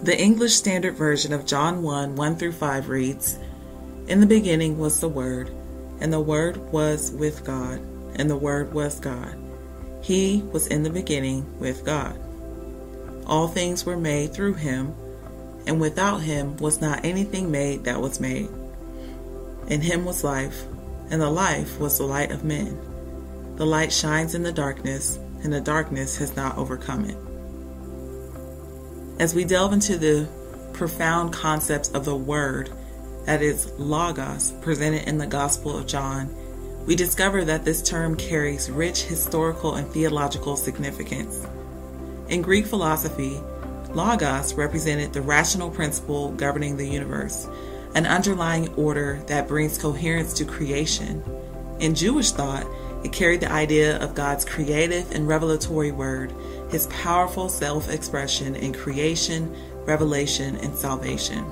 The English Standard Version of John 1 1 through 5 reads In the beginning was the Word, and the Word was with God, and the Word was God. He was in the beginning with God. All things were made through him, and without him was not anything made that was made. In him was life, and the life was the light of men. The light shines in the darkness, and the darkness has not overcome it. As we delve into the profound concepts of the Word, that is, Logos, presented in the Gospel of John, we discover that this term carries rich historical and theological significance. In Greek philosophy, Logos represented the rational principle governing the universe, an underlying order that brings coherence to creation. In Jewish thought, it carried the idea of God's creative and revelatory word, his powerful self expression in creation, revelation, and salvation.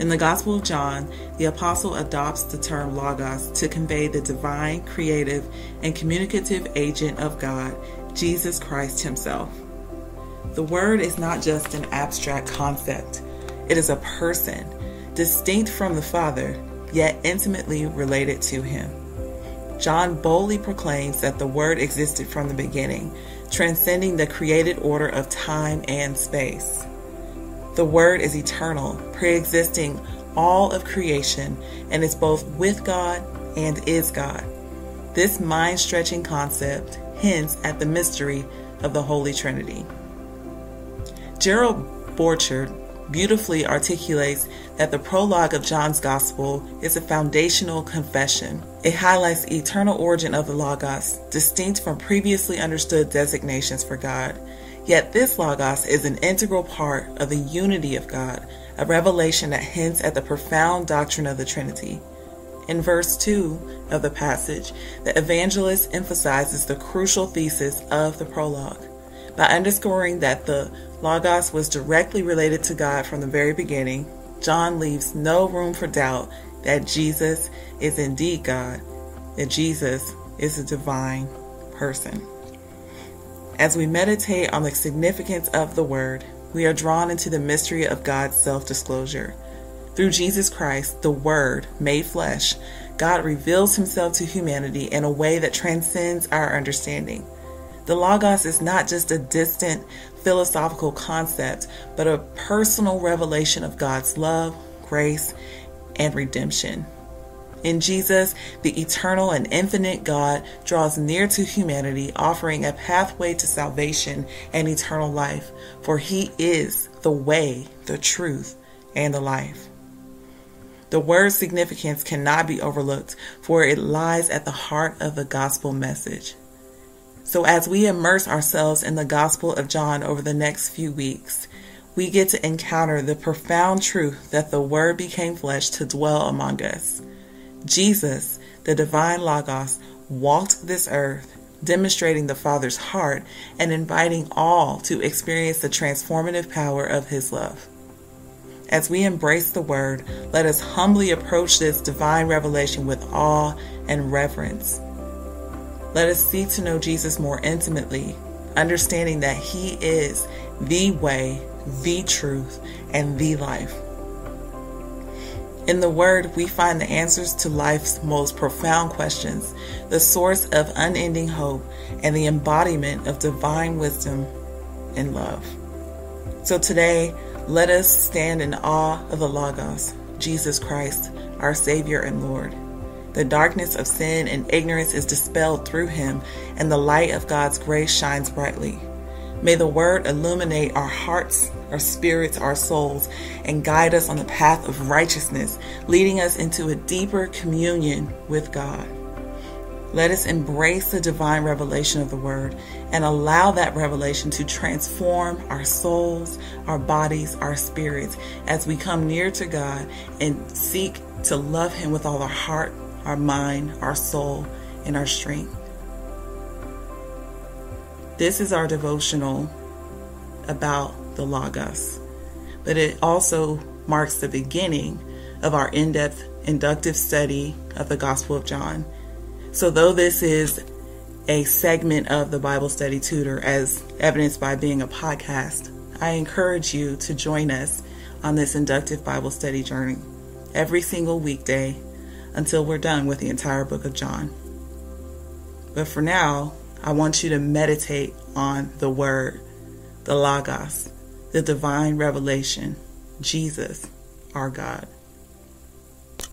In the Gospel of John, the apostle adopts the term Logos to convey the divine, creative, and communicative agent of God, Jesus Christ Himself. The Word is not just an abstract concept, it is a person, distinct from the Father, yet intimately related to Him. John boldly proclaims that the Word existed from the beginning, transcending the created order of time and space. The Word is eternal, pre existing all of creation, and is both with God and is God. This mind stretching concept hints at the mystery of the Holy Trinity. Gerald Borchert beautifully articulates that the prologue of John's Gospel is a foundational confession. It highlights the eternal origin of the Logos, distinct from previously understood designations for God. Yet this Logos is an integral part of the unity of God, a revelation that hints at the profound doctrine of the Trinity. In verse 2 of the passage, the evangelist emphasizes the crucial thesis of the prologue by underscoring that the Logos was directly related to God from the very beginning, John leaves no room for doubt that Jesus is indeed God, that Jesus is a divine person. As we meditate on the significance of the Word, we are drawn into the mystery of God's self disclosure. Through Jesus Christ, the Word made flesh, God reveals himself to humanity in a way that transcends our understanding. The Logos is not just a distant philosophical concept, but a personal revelation of God's love, grace, and redemption. In Jesus, the eternal and infinite God draws near to humanity, offering a pathway to salvation and eternal life, for he is the way, the truth, and the life. The word's significance cannot be overlooked, for it lies at the heart of the gospel message. So, as we immerse ourselves in the Gospel of John over the next few weeks, we get to encounter the profound truth that the Word became flesh to dwell among us. Jesus, the divine Logos, walked this earth, demonstrating the Father's heart and inviting all to experience the transformative power of His love. As we embrace the Word, let us humbly approach this divine revelation with awe and reverence. Let us seek to know Jesus more intimately, understanding that He is the way, the truth, and the life. In the Word, we find the answers to life's most profound questions, the source of unending hope, and the embodiment of divine wisdom and love. So today, let us stand in awe of the Logos, Jesus Christ, our Savior and Lord. The darkness of sin and ignorance is dispelled through him, and the light of God's grace shines brightly. May the word illuminate our hearts, our spirits, our souls, and guide us on the path of righteousness, leading us into a deeper communion with God. Let us embrace the divine revelation of the Word and allow that revelation to transform our souls, our bodies, our spirits as we come near to God and seek to love Him with all our heart, our mind, our soul, and our strength. This is our devotional about the Logos, but it also marks the beginning of our in depth inductive study of the Gospel of John. So, though this is a segment of the Bible Study Tutor, as evidenced by being a podcast, I encourage you to join us on this inductive Bible study journey every single weekday until we're done with the entire book of John. But for now, I want you to meditate on the Word, the Logos, the divine revelation, Jesus, our God.